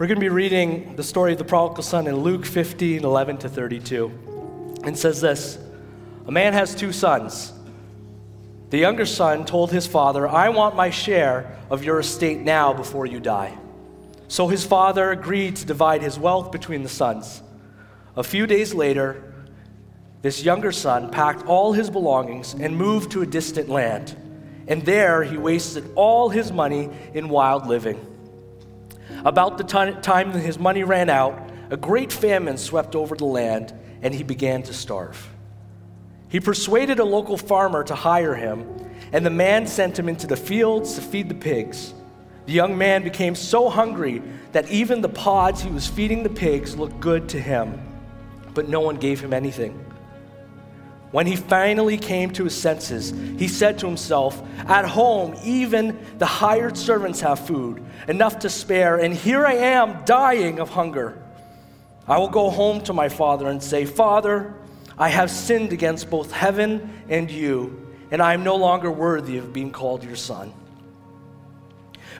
We're going to be reading the story of the prodigal son in Luke 15 11 to 32. And it says this A man has two sons. The younger son told his father, I want my share of your estate now before you die. So his father agreed to divide his wealth between the sons. A few days later, this younger son packed all his belongings and moved to a distant land. And there he wasted all his money in wild living. About the time that his money ran out, a great famine swept over the land, and he began to starve. He persuaded a local farmer to hire him, and the man sent him into the fields to feed the pigs. The young man became so hungry that even the pods he was feeding the pigs looked good to him, but no one gave him anything. When he finally came to his senses, he said to himself, At home, even the hired servants have food, enough to spare, and here I am dying of hunger. I will go home to my father and say, Father, I have sinned against both heaven and you, and I am no longer worthy of being called your son.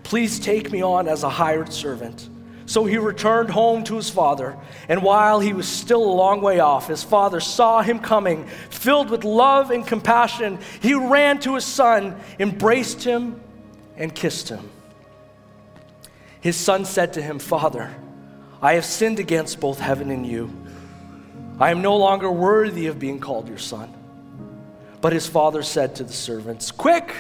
Please take me on as a hired servant. So he returned home to his father, and while he was still a long way off, his father saw him coming, filled with love and compassion. He ran to his son, embraced him, and kissed him. His son said to him, Father, I have sinned against both heaven and you. I am no longer worthy of being called your son. But his father said to the servants, Quick,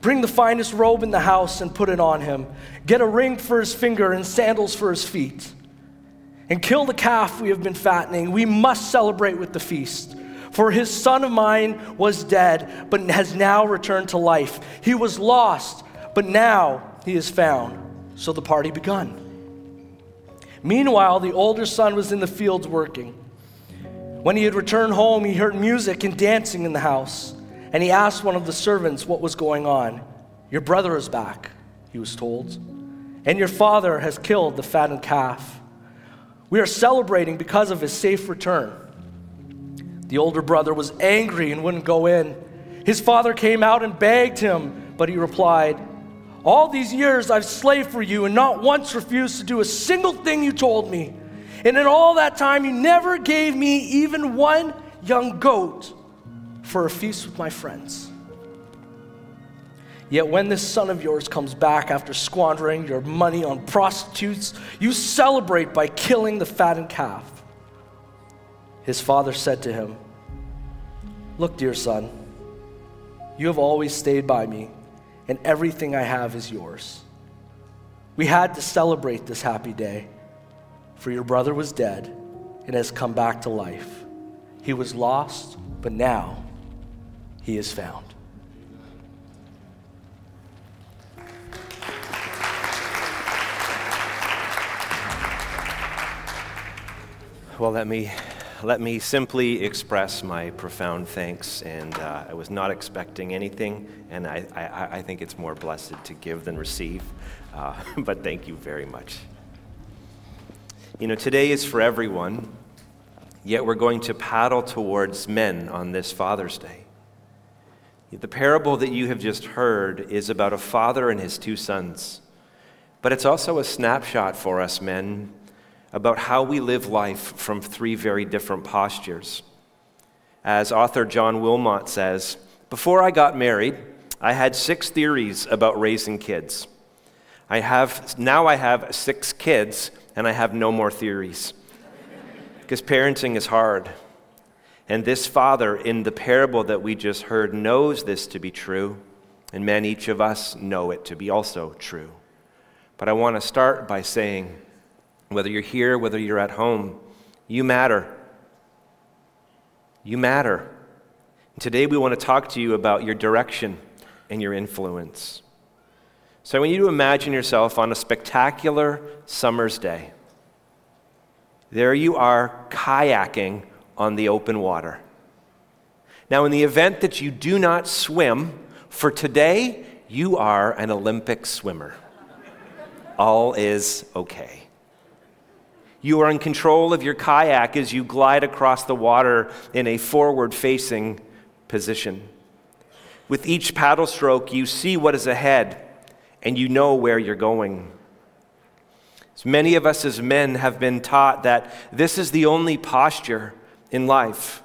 bring the finest robe in the house and put it on him. Get a ring for his finger and sandals for his feet. And kill the calf we have been fattening. We must celebrate with the feast. For his son of mine was dead, but has now returned to life. He was lost, but now he is found. So the party begun. Meanwhile, the older son was in the fields working. When he had returned home, he heard music and dancing in the house, and he asked one of the servants what was going on. Your brother is back, he was told, and your father has killed the fattened calf. We are celebrating because of his safe return. The older brother was angry and wouldn't go in. His father came out and begged him, but he replied, All these years I've slaved for you and not once refused to do a single thing you told me. And in all that time, you never gave me even one young goat for a feast with my friends. Yet when this son of yours comes back after squandering your money on prostitutes, you celebrate by killing the fattened calf. His father said to him, Look, dear son, you have always stayed by me, and everything I have is yours. We had to celebrate this happy day for your brother was dead and has come back to life. He was lost, but now he is found. Well, let me, let me simply express my profound thanks. And uh, I was not expecting anything, and I, I, I, think it's more blessed to give than receive. Uh, but thank you very much. You know, today is for everyone, yet we're going to paddle towards men on this Father's Day. The parable that you have just heard is about a father and his two sons, but it's also a snapshot for us men about how we live life from three very different postures. As author John Wilmot says, before I got married, I had six theories about raising kids. I have, now I have six kids and I have no more theories. because parenting is hard. And this father in the parable that we just heard knows this to be true, and men, each of us, know it to be also true. But I want to start by saying whether you're here, whether you're at home, you matter. You matter. Today we want to talk to you about your direction and your influence. So I want you to imagine yourself on a spectacular summer's day. There you are kayaking on the open water. Now, in the event that you do not swim, for today, you are an Olympic swimmer. All is okay. You are in control of your kayak as you glide across the water in a forward facing position. With each paddle stroke, you see what is ahead and you know where you're going. As Many of us as men have been taught that this is the only posture in life.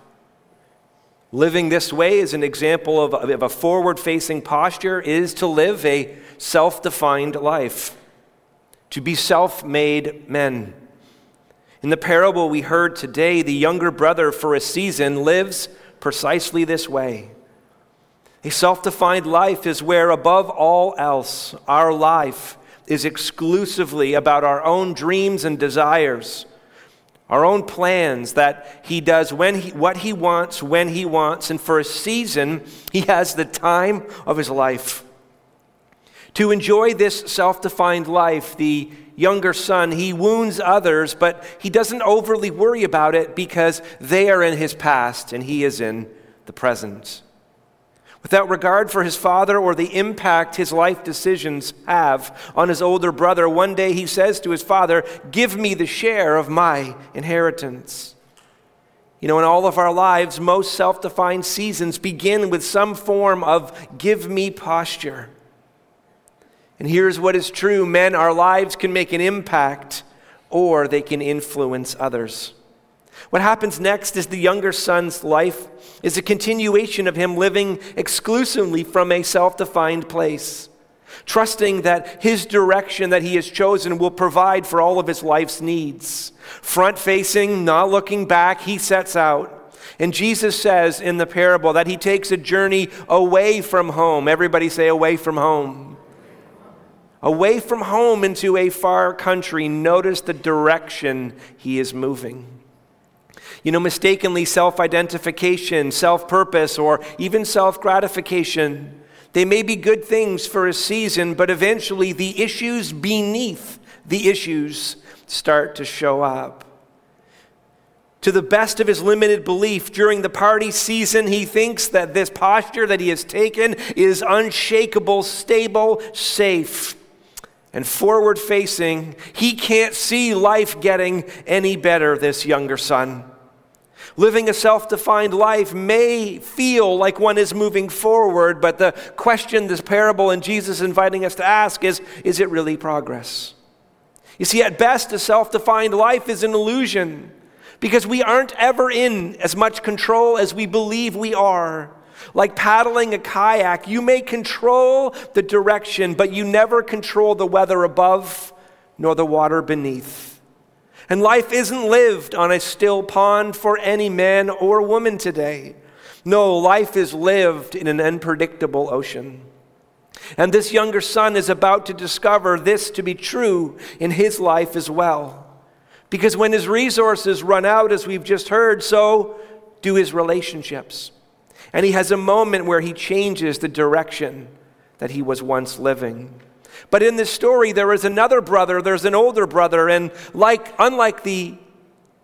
Living this way is an example of, of a forward facing posture, is to live a self defined life, to be self made men. In the parable we heard today, the younger brother for a season lives precisely this way. A self defined life is where, above all else, our life is exclusively about our own dreams and desires, our own plans that he does when he, what he wants, when he wants, and for a season, he has the time of his life. To enjoy this self defined life, the younger son, he wounds others, but he doesn't overly worry about it because they are in his past and he is in the present. Without regard for his father or the impact his life decisions have on his older brother, one day he says to his father, Give me the share of my inheritance. You know, in all of our lives, most self defined seasons begin with some form of give me posture. And here's what is true men, our lives can make an impact or they can influence others. What happens next is the younger son's life is a continuation of him living exclusively from a self defined place, trusting that his direction that he has chosen will provide for all of his life's needs. Front facing, not looking back, he sets out. And Jesus says in the parable that he takes a journey away from home. Everybody say, away from home. Away from home into a far country. Notice the direction he is moving. You know, mistakenly self identification, self purpose, or even self gratification, they may be good things for a season, but eventually the issues beneath the issues start to show up. To the best of his limited belief, during the party season, he thinks that this posture that he has taken is unshakable, stable, safe, and forward facing. He can't see life getting any better, this younger son. Living a self defined life may feel like one is moving forward, but the question this parable and Jesus inviting us to ask is is it really progress? You see, at best, a self defined life is an illusion because we aren't ever in as much control as we believe we are. Like paddling a kayak, you may control the direction, but you never control the weather above nor the water beneath. And life isn't lived on a still pond for any man or woman today. No, life is lived in an unpredictable ocean. And this younger son is about to discover this to be true in his life as well. Because when his resources run out, as we've just heard, so do his relationships. And he has a moment where he changes the direction that he was once living. But in this story, there is another brother, there's an older brother, and like, unlike the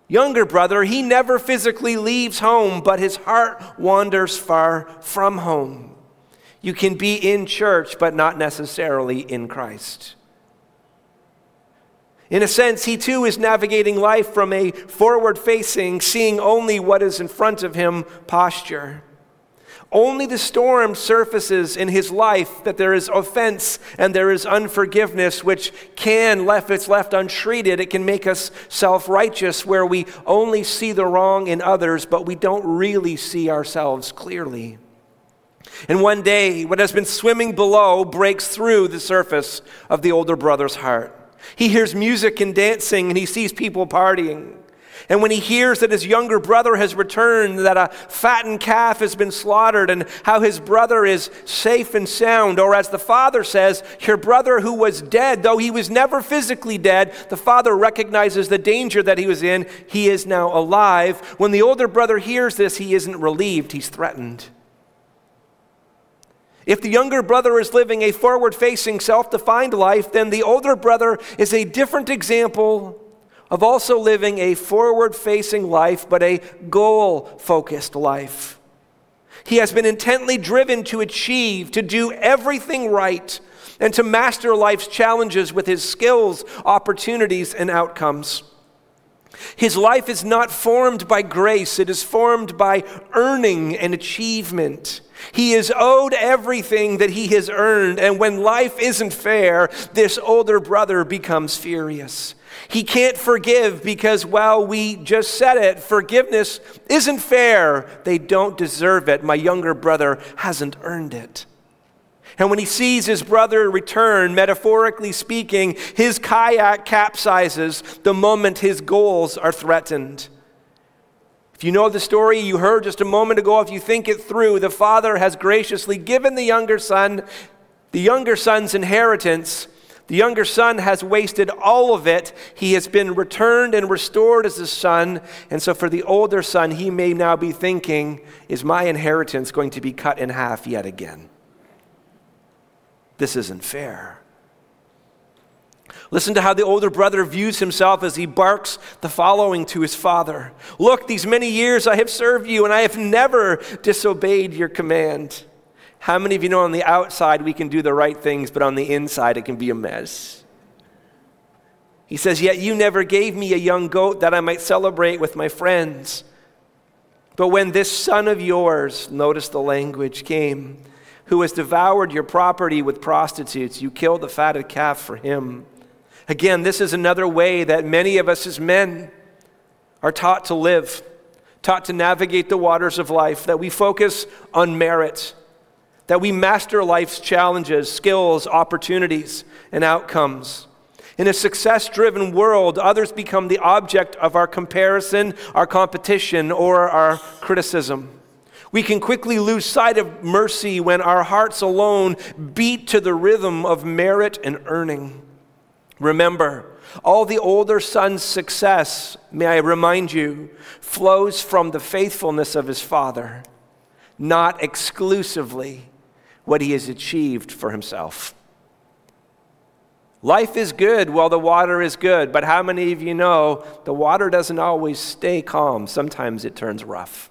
younger brother, he never physically leaves home, but his heart wanders far from home. You can be in church, but not necessarily in Christ. In a sense, he too is navigating life from a forward facing, seeing only what is in front of him posture. Only the storm surfaces in his life that there is offense and there is unforgiveness, which can, if it's left untreated, it can make us self righteous, where we only see the wrong in others, but we don't really see ourselves clearly. And one day, what has been swimming below breaks through the surface of the older brother's heart. He hears music and dancing, and he sees people partying. And when he hears that his younger brother has returned, that a fattened calf has been slaughtered, and how his brother is safe and sound, or as the father says, your brother who was dead, though he was never physically dead, the father recognizes the danger that he was in. He is now alive. When the older brother hears this, he isn't relieved, he's threatened. If the younger brother is living a forward facing, self defined life, then the older brother is a different example of also living a forward facing life, but a goal focused life. He has been intently driven to achieve, to do everything right, and to master life's challenges with his skills, opportunities, and outcomes. His life is not formed by grace, it is formed by earning and achievement. He is owed everything that he has earned, and when life isn't fair, this older brother becomes furious. He can't forgive because, well, we just said it. Forgiveness isn't fair. They don't deserve it. My younger brother hasn't earned it. And when he sees his brother return, metaphorically speaking, his kayak capsizes the moment his goals are threatened. If you know the story you heard just a moment ago, if you think it through, the father has graciously given the younger son the younger son's inheritance the younger son has wasted all of it. He has been returned and restored as a son. And so, for the older son, he may now be thinking, Is my inheritance going to be cut in half yet again? This isn't fair. Listen to how the older brother views himself as he barks the following to his father Look, these many years I have served you, and I have never disobeyed your command. How many of you know on the outside we can do the right things, but on the inside it can be a mess? He says, Yet you never gave me a young goat that I might celebrate with my friends. But when this son of yours, notice the language, came, who has devoured your property with prostitutes, you killed the fatted calf for him. Again, this is another way that many of us as men are taught to live, taught to navigate the waters of life, that we focus on merit that we master life's challenges, skills, opportunities, and outcomes. In a success driven world, others become the object of our comparison, our competition, or our criticism. We can quickly lose sight of mercy when our hearts alone beat to the rhythm of merit and earning. Remember, all the older son's success, may I remind you, flows from the faithfulness of his father, not exclusively what he has achieved for himself. Life is good while the water is good, but how many of you know the water doesn't always stay calm? Sometimes it turns rough.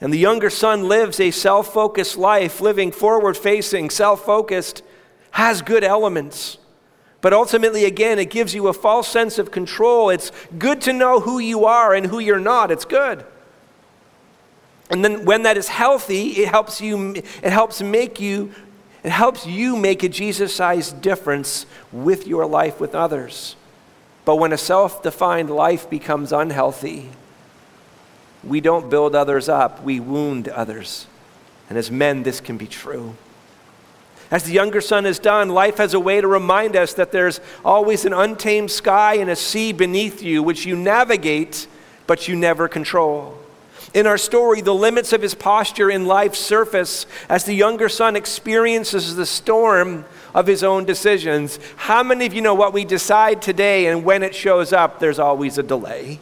And the younger son lives a self focused life, living forward facing, self focused, has good elements. But ultimately, again, it gives you a false sense of control. It's good to know who you are and who you're not. It's good. And then when that is healthy, it helps you, it helps make you, it helps you make a Jesus-sized difference with your life with others. But when a self-defined life becomes unhealthy, we don't build others up, we wound others. And as men, this can be true. As the younger son has done, life has a way to remind us that there's always an untamed sky and a sea beneath you, which you navigate, but you never control. In our story, the limits of his posture in life surface as the younger son experiences the storm of his own decisions. How many of you know what we decide today and when it shows up, there's always a delay?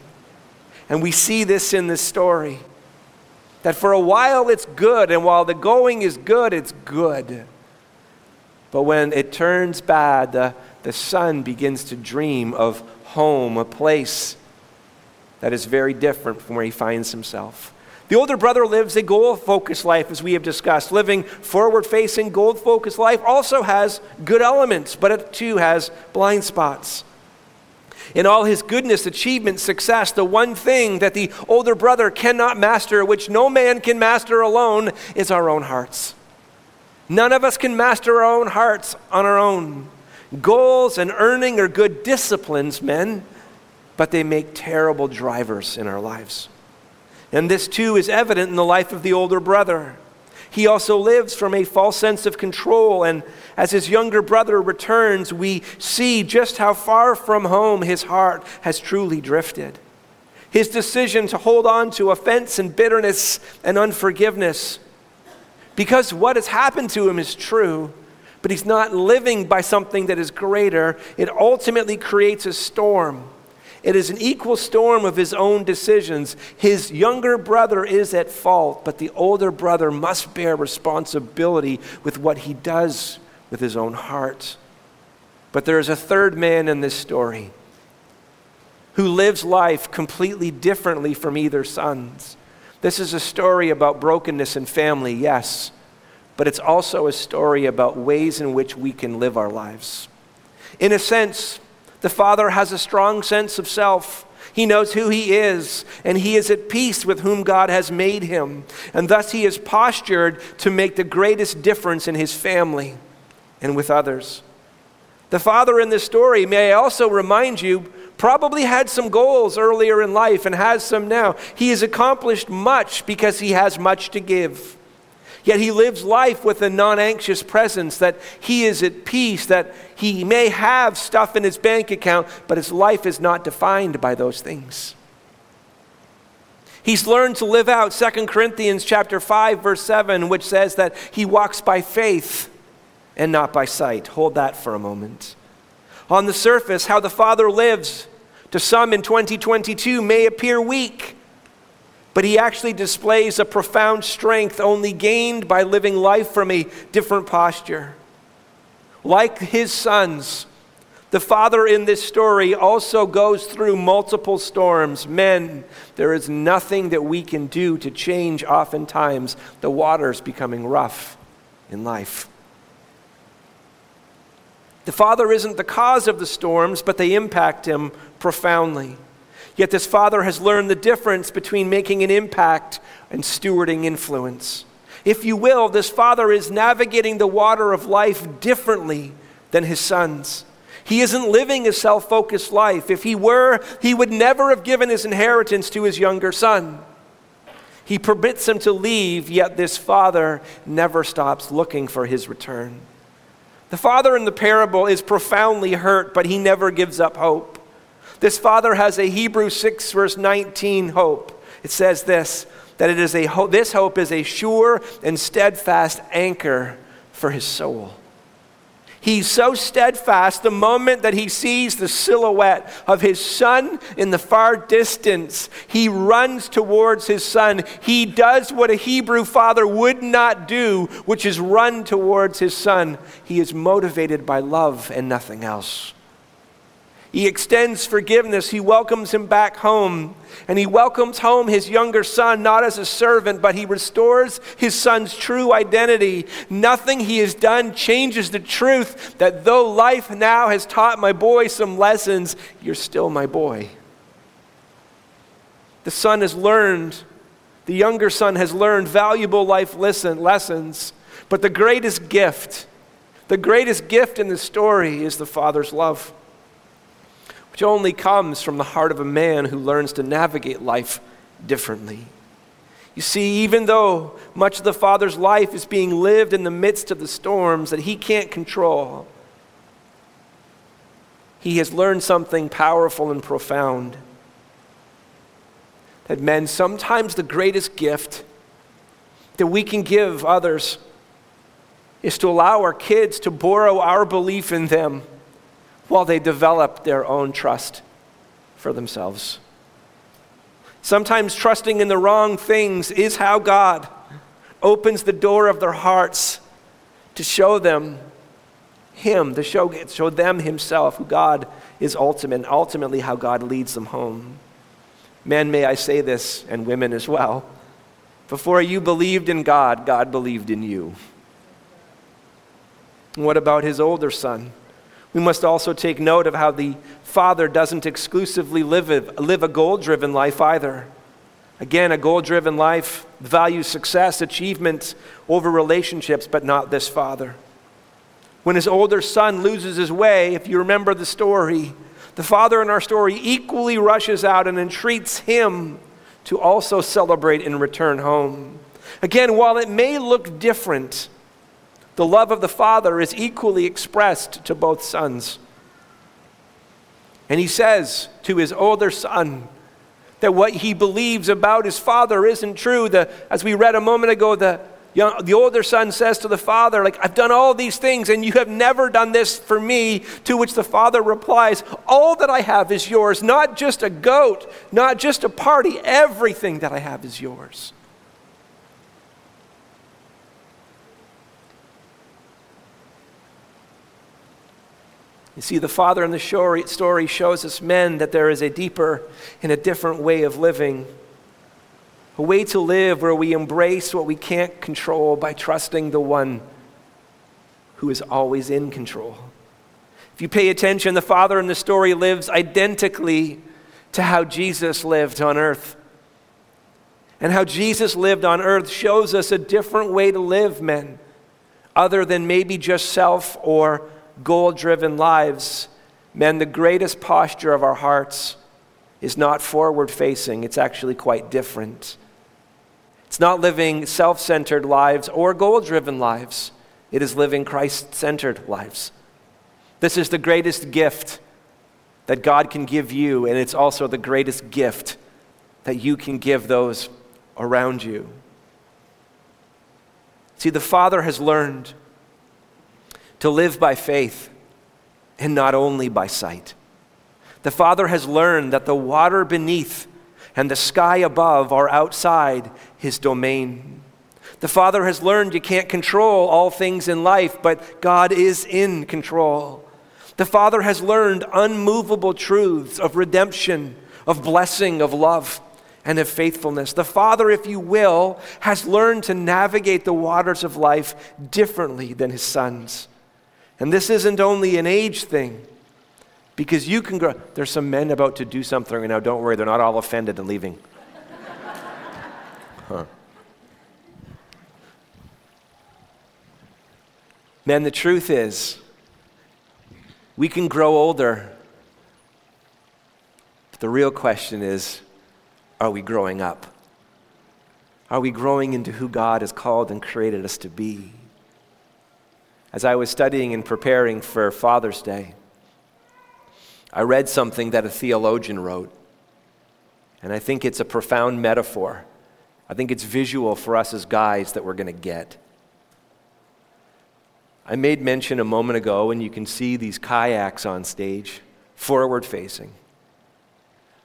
And we see this in this story. That for a while it's good, and while the going is good, it's good. But when it turns bad, the, the son begins to dream of home, a place that is very different from where he finds himself. The older brother lives a goal focused life, as we have discussed. Living forward facing, goal focused life also has good elements, but it too has blind spots. In all his goodness, achievement, success, the one thing that the older brother cannot master, which no man can master alone, is our own hearts. None of us can master our own hearts on our own. Goals and earning are good disciplines, men but they make terrible drivers in our lives. And this too is evident in the life of the older brother. He also lives from a false sense of control, and as his younger brother returns, we see just how far from home his heart has truly drifted. His decision to hold on to offense and bitterness and unforgiveness, because what has happened to him is true, but he's not living by something that is greater, it ultimately creates a storm it is an equal storm of his own decisions. His younger brother is at fault, but the older brother must bear responsibility with what he does with his own heart. But there is a third man in this story who lives life completely differently from either sons. This is a story about brokenness in family, yes, but it's also a story about ways in which we can live our lives. In a sense, the father has a strong sense of self. He knows who he is, and he is at peace with whom God has made him. And thus he is postured to make the greatest difference in his family and with others. The father in this story, may I also remind you, probably had some goals earlier in life and has some now. He has accomplished much because he has much to give. Yet he lives life with a non anxious presence, that he is at peace, that he may have stuff in his bank account, but his life is not defined by those things. He's learned to live out 2 Corinthians chapter 5 verse 7 which says that he walks by faith and not by sight. Hold that for a moment. On the surface, how the Father lives to some in 2022 may appear weak, but he actually displays a profound strength only gained by living life from a different posture. Like his sons, the father in this story also goes through multiple storms. Men, there is nothing that we can do to change, oftentimes, the waters becoming rough in life. The Father isn't the cause of the storms, but they impact him profoundly. Yet this Father has learned the difference between making an impact and stewarding influence. If you will, this Father is navigating the water of life differently than his sons. He isn't living a self focused life. If he were, he would never have given his inheritance to his younger son. He permits him to leave, yet this father never stops looking for his return. The father in the parable is profoundly hurt, but he never gives up hope. This father has a Hebrew 6 verse 19 hope. It says this that it is a ho- this hope is a sure and steadfast anchor for his soul. He's so steadfast the moment that he sees the silhouette of his son in the far distance, he runs towards his son. He does what a Hebrew father would not do, which is run towards his son. He is motivated by love and nothing else. He extends forgiveness. He welcomes him back home. And he welcomes home his younger son, not as a servant, but he restores his son's true identity. Nothing he has done changes the truth that though life now has taught my boy some lessons, you're still my boy. The son has learned, the younger son has learned valuable life listen, lessons. But the greatest gift, the greatest gift in the story is the father's love which only comes from the heart of a man who learns to navigate life differently. You see, even though much of the Father's life is being lived in the midst of the storms that he can't control, he has learned something powerful and profound. That men, sometimes the greatest gift that we can give others is to allow our kids to borrow our belief in them while they develop their own trust for themselves. Sometimes trusting in the wrong things is how God opens the door of their hearts to show them Him, to show, show them Himself, who God is ultimate, ultimately how God leads them home. Men, may I say this, and women as well. Before you believed in God, God believed in you. And what about his older son? We must also take note of how the Father doesn't exclusively live a, live a goal driven life either. Again, a goal driven life values success, achievement over relationships, but not this Father. When his older son loses his way, if you remember the story, the father in our story equally rushes out and entreats him to also celebrate and return home. Again, while it may look different, the love of the Father is equally expressed to both sons. And he says to his older son that what he believes about his father isn't true. The, as we read a moment ago, the, young, the older son says to the father, like, I've done all these things and you have never done this for me. To which the father replies, All that I have is yours, not just a goat, not just a party, everything that I have is yours. You see, the father in the story shows us men that there is a deeper and a different way of living. A way to live where we embrace what we can't control by trusting the one who is always in control. If you pay attention, the father in the story lives identically to how Jesus lived on earth. And how Jesus lived on earth shows us a different way to live, men, other than maybe just self or goal driven lives, men, the greatest posture of our hearts is not forward facing, it's actually quite different. It's not living self centered lives or goal driven lives, it is living Christ centered lives. This is the greatest gift that God can give you, and it's also the greatest gift that you can give those around you. See, the Father has learned to live by faith and not only by sight. The Father has learned that the water beneath and the sky above are outside his domain. The Father has learned you can't control all things in life, but God is in control. The Father has learned unmovable truths of redemption, of blessing, of love, and of faithfulness. The Father, if you will, has learned to navigate the waters of life differently than his sons. And this isn't only an age thing, because you can grow. There's some men about to do something right now. Don't worry, they're not all offended and leaving. Huh. Man, the truth is, we can grow older. But the real question is are we growing up? Are we growing into who God has called and created us to be? As I was studying and preparing for Father's Day, I read something that a theologian wrote, and I think it's a profound metaphor. I think it's visual for us as guys that we're going to get. I made mention a moment ago, and you can see these kayaks on stage, forward facing.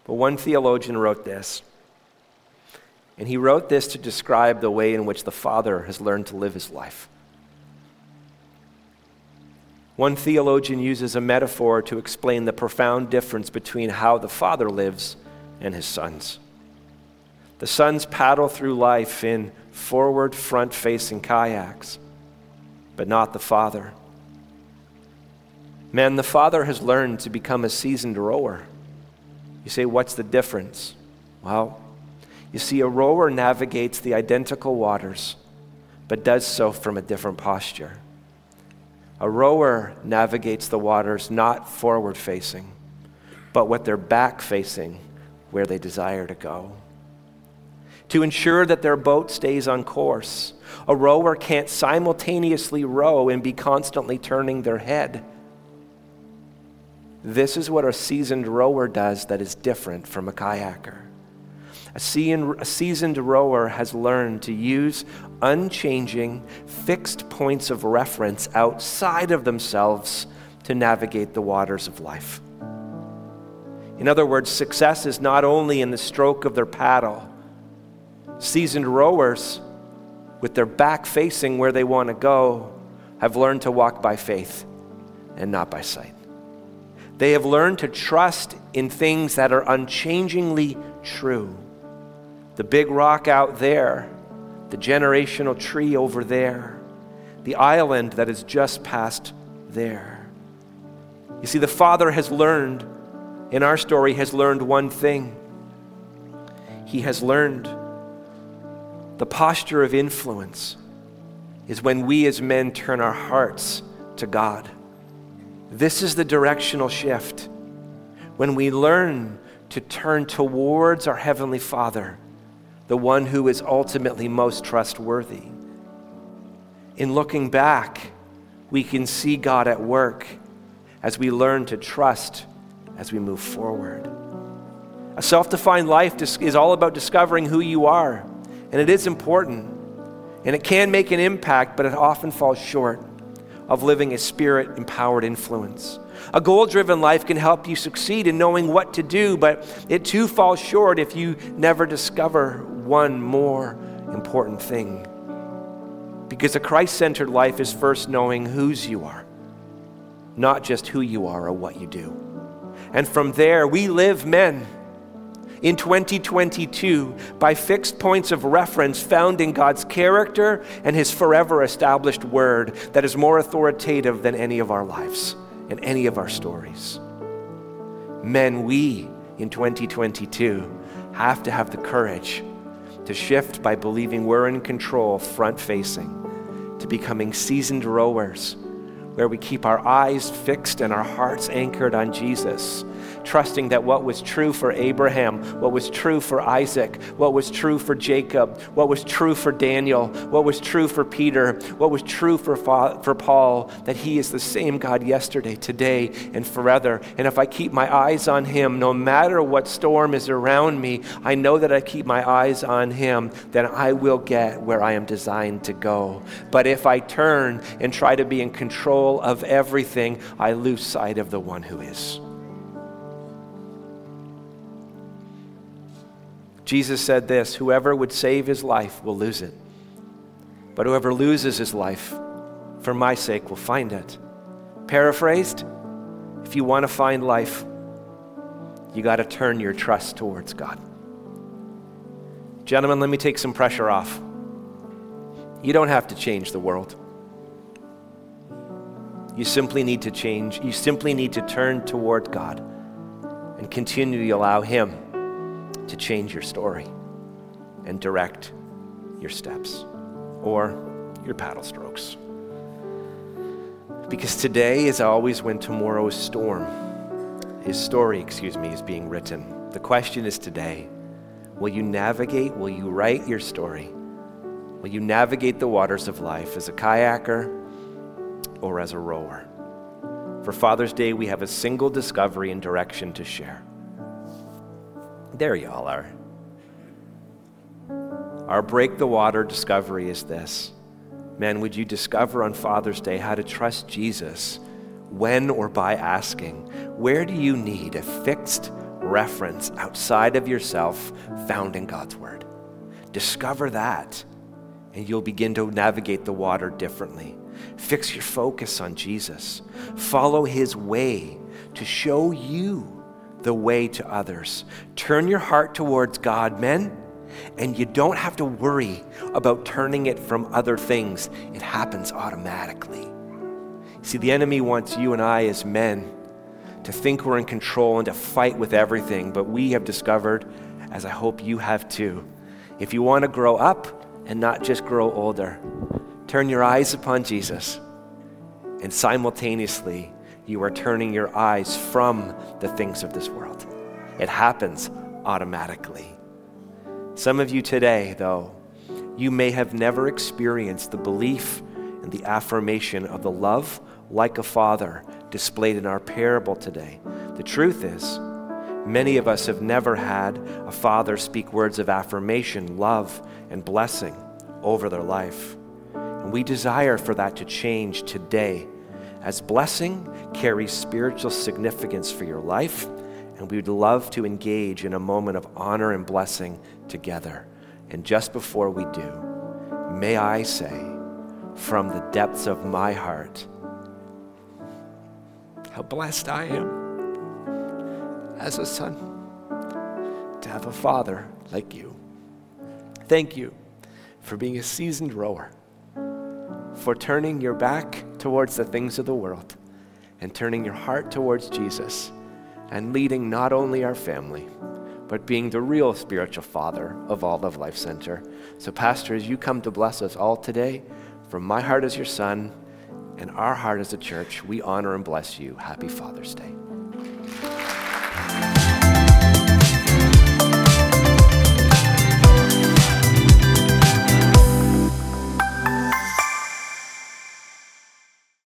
But one theologian wrote this, and he wrote this to describe the way in which the Father has learned to live his life. One theologian uses a metaphor to explain the profound difference between how the Father lives and his sons. The sons paddle through life in forward, front facing kayaks, but not the Father. Man, the Father has learned to become a seasoned rower. You say, what's the difference? Well, you see, a rower navigates the identical waters, but does so from a different posture. A rower navigates the waters not forward facing, but with their back facing where they desire to go. To ensure that their boat stays on course, a rower can't simultaneously row and be constantly turning their head. This is what a seasoned rower does that is different from a kayaker. A seasoned rower has learned to use unchanging, fixed points of reference outside of themselves to navigate the waters of life. In other words, success is not only in the stroke of their paddle. Seasoned rowers, with their back facing where they want to go, have learned to walk by faith and not by sight. They have learned to trust in things that are unchangingly true the big rock out there, the generational tree over there, the island that is just past there. You see, the Father has learned, in our story, has learned one thing. He has learned the posture of influence is when we as men turn our hearts to God. This is the directional shift. When we learn to turn towards our Heavenly Father the one who is ultimately most trustworthy. In looking back, we can see God at work as we learn to trust as we move forward. A self defined life is all about discovering who you are, and it is important. And it can make an impact, but it often falls short of living a spirit empowered influence. A goal driven life can help you succeed in knowing what to do, but it too falls short if you never discover one more important thing. Because a Christ centered life is first knowing whose you are, not just who you are or what you do. And from there, we live men in 2022 by fixed points of reference found in God's character and His forever established word that is more authoritative than any of our lives and any of our stories. Men, we in 2022 have to have the courage to shift by believing we're in control, front facing, to becoming seasoned rowers where we keep our eyes fixed and our hearts anchored on Jesus, trusting that what was true for Abraham, what was true for Isaac, what was true for Jacob, what was true for Daniel, what was true for Peter, what was true for, for Paul, that he is the same God yesterday, today, and forever. And if I keep my eyes on him, no matter what storm is around me, I know that I keep my eyes on him, then I will get where I am designed to go. But if I turn and try to be in control of everything, I lose sight of the one who is. Jesus said this Whoever would save his life will lose it. But whoever loses his life for my sake will find it. Paraphrased, if you want to find life, you got to turn your trust towards God. Gentlemen, let me take some pressure off. You don't have to change the world. You simply need to change. You simply need to turn toward God and continue to allow Him to change your story and direct your steps or your paddle strokes. Because today is always when tomorrow's storm, his story, excuse me, is being written. The question is today will you navigate, will you write your story? Will you navigate the waters of life as a kayaker or as a rower? For Father's Day, we have a single discovery and direction to share. There you all are. Our break the water discovery is this. Man, would you discover on Father's Day how to trust Jesus when or by asking, where do you need a fixed reference outside of yourself found in God's Word? Discover that, and you'll begin to navigate the water differently. Fix your focus on Jesus. Follow His way to show you the way to others. Turn your heart towards God, men, and you don't have to worry about turning it from other things. It happens automatically. See, the enemy wants you and I as men to think we're in control and to fight with everything, but we have discovered, as I hope you have too, if you want to grow up and not just grow older, turn your eyes upon Jesus and simultaneously you are turning your eyes from the things of this world. It happens automatically. Some of you today, though, you may have never experienced the belief and the affirmation of the love like a father displayed in our parable today. The truth is, many of us have never had a father speak words of affirmation, love, and blessing over their life. And we desire for that to change today as blessing carries spiritual significance for your life, and we would love to engage in a moment of honor and blessing together. And just before we do, may I say, from the depths of my heart, how blessed I am as a son to have a father like you. Thank you for being a seasoned rower for turning your back towards the things of the world and turning your heart towards Jesus and leading not only our family, but being the real spiritual father of all of Life Center. So, Pastor, as you come to bless us all today, from my heart as your son and our heart as a church, we honor and bless you. Happy Father's Day.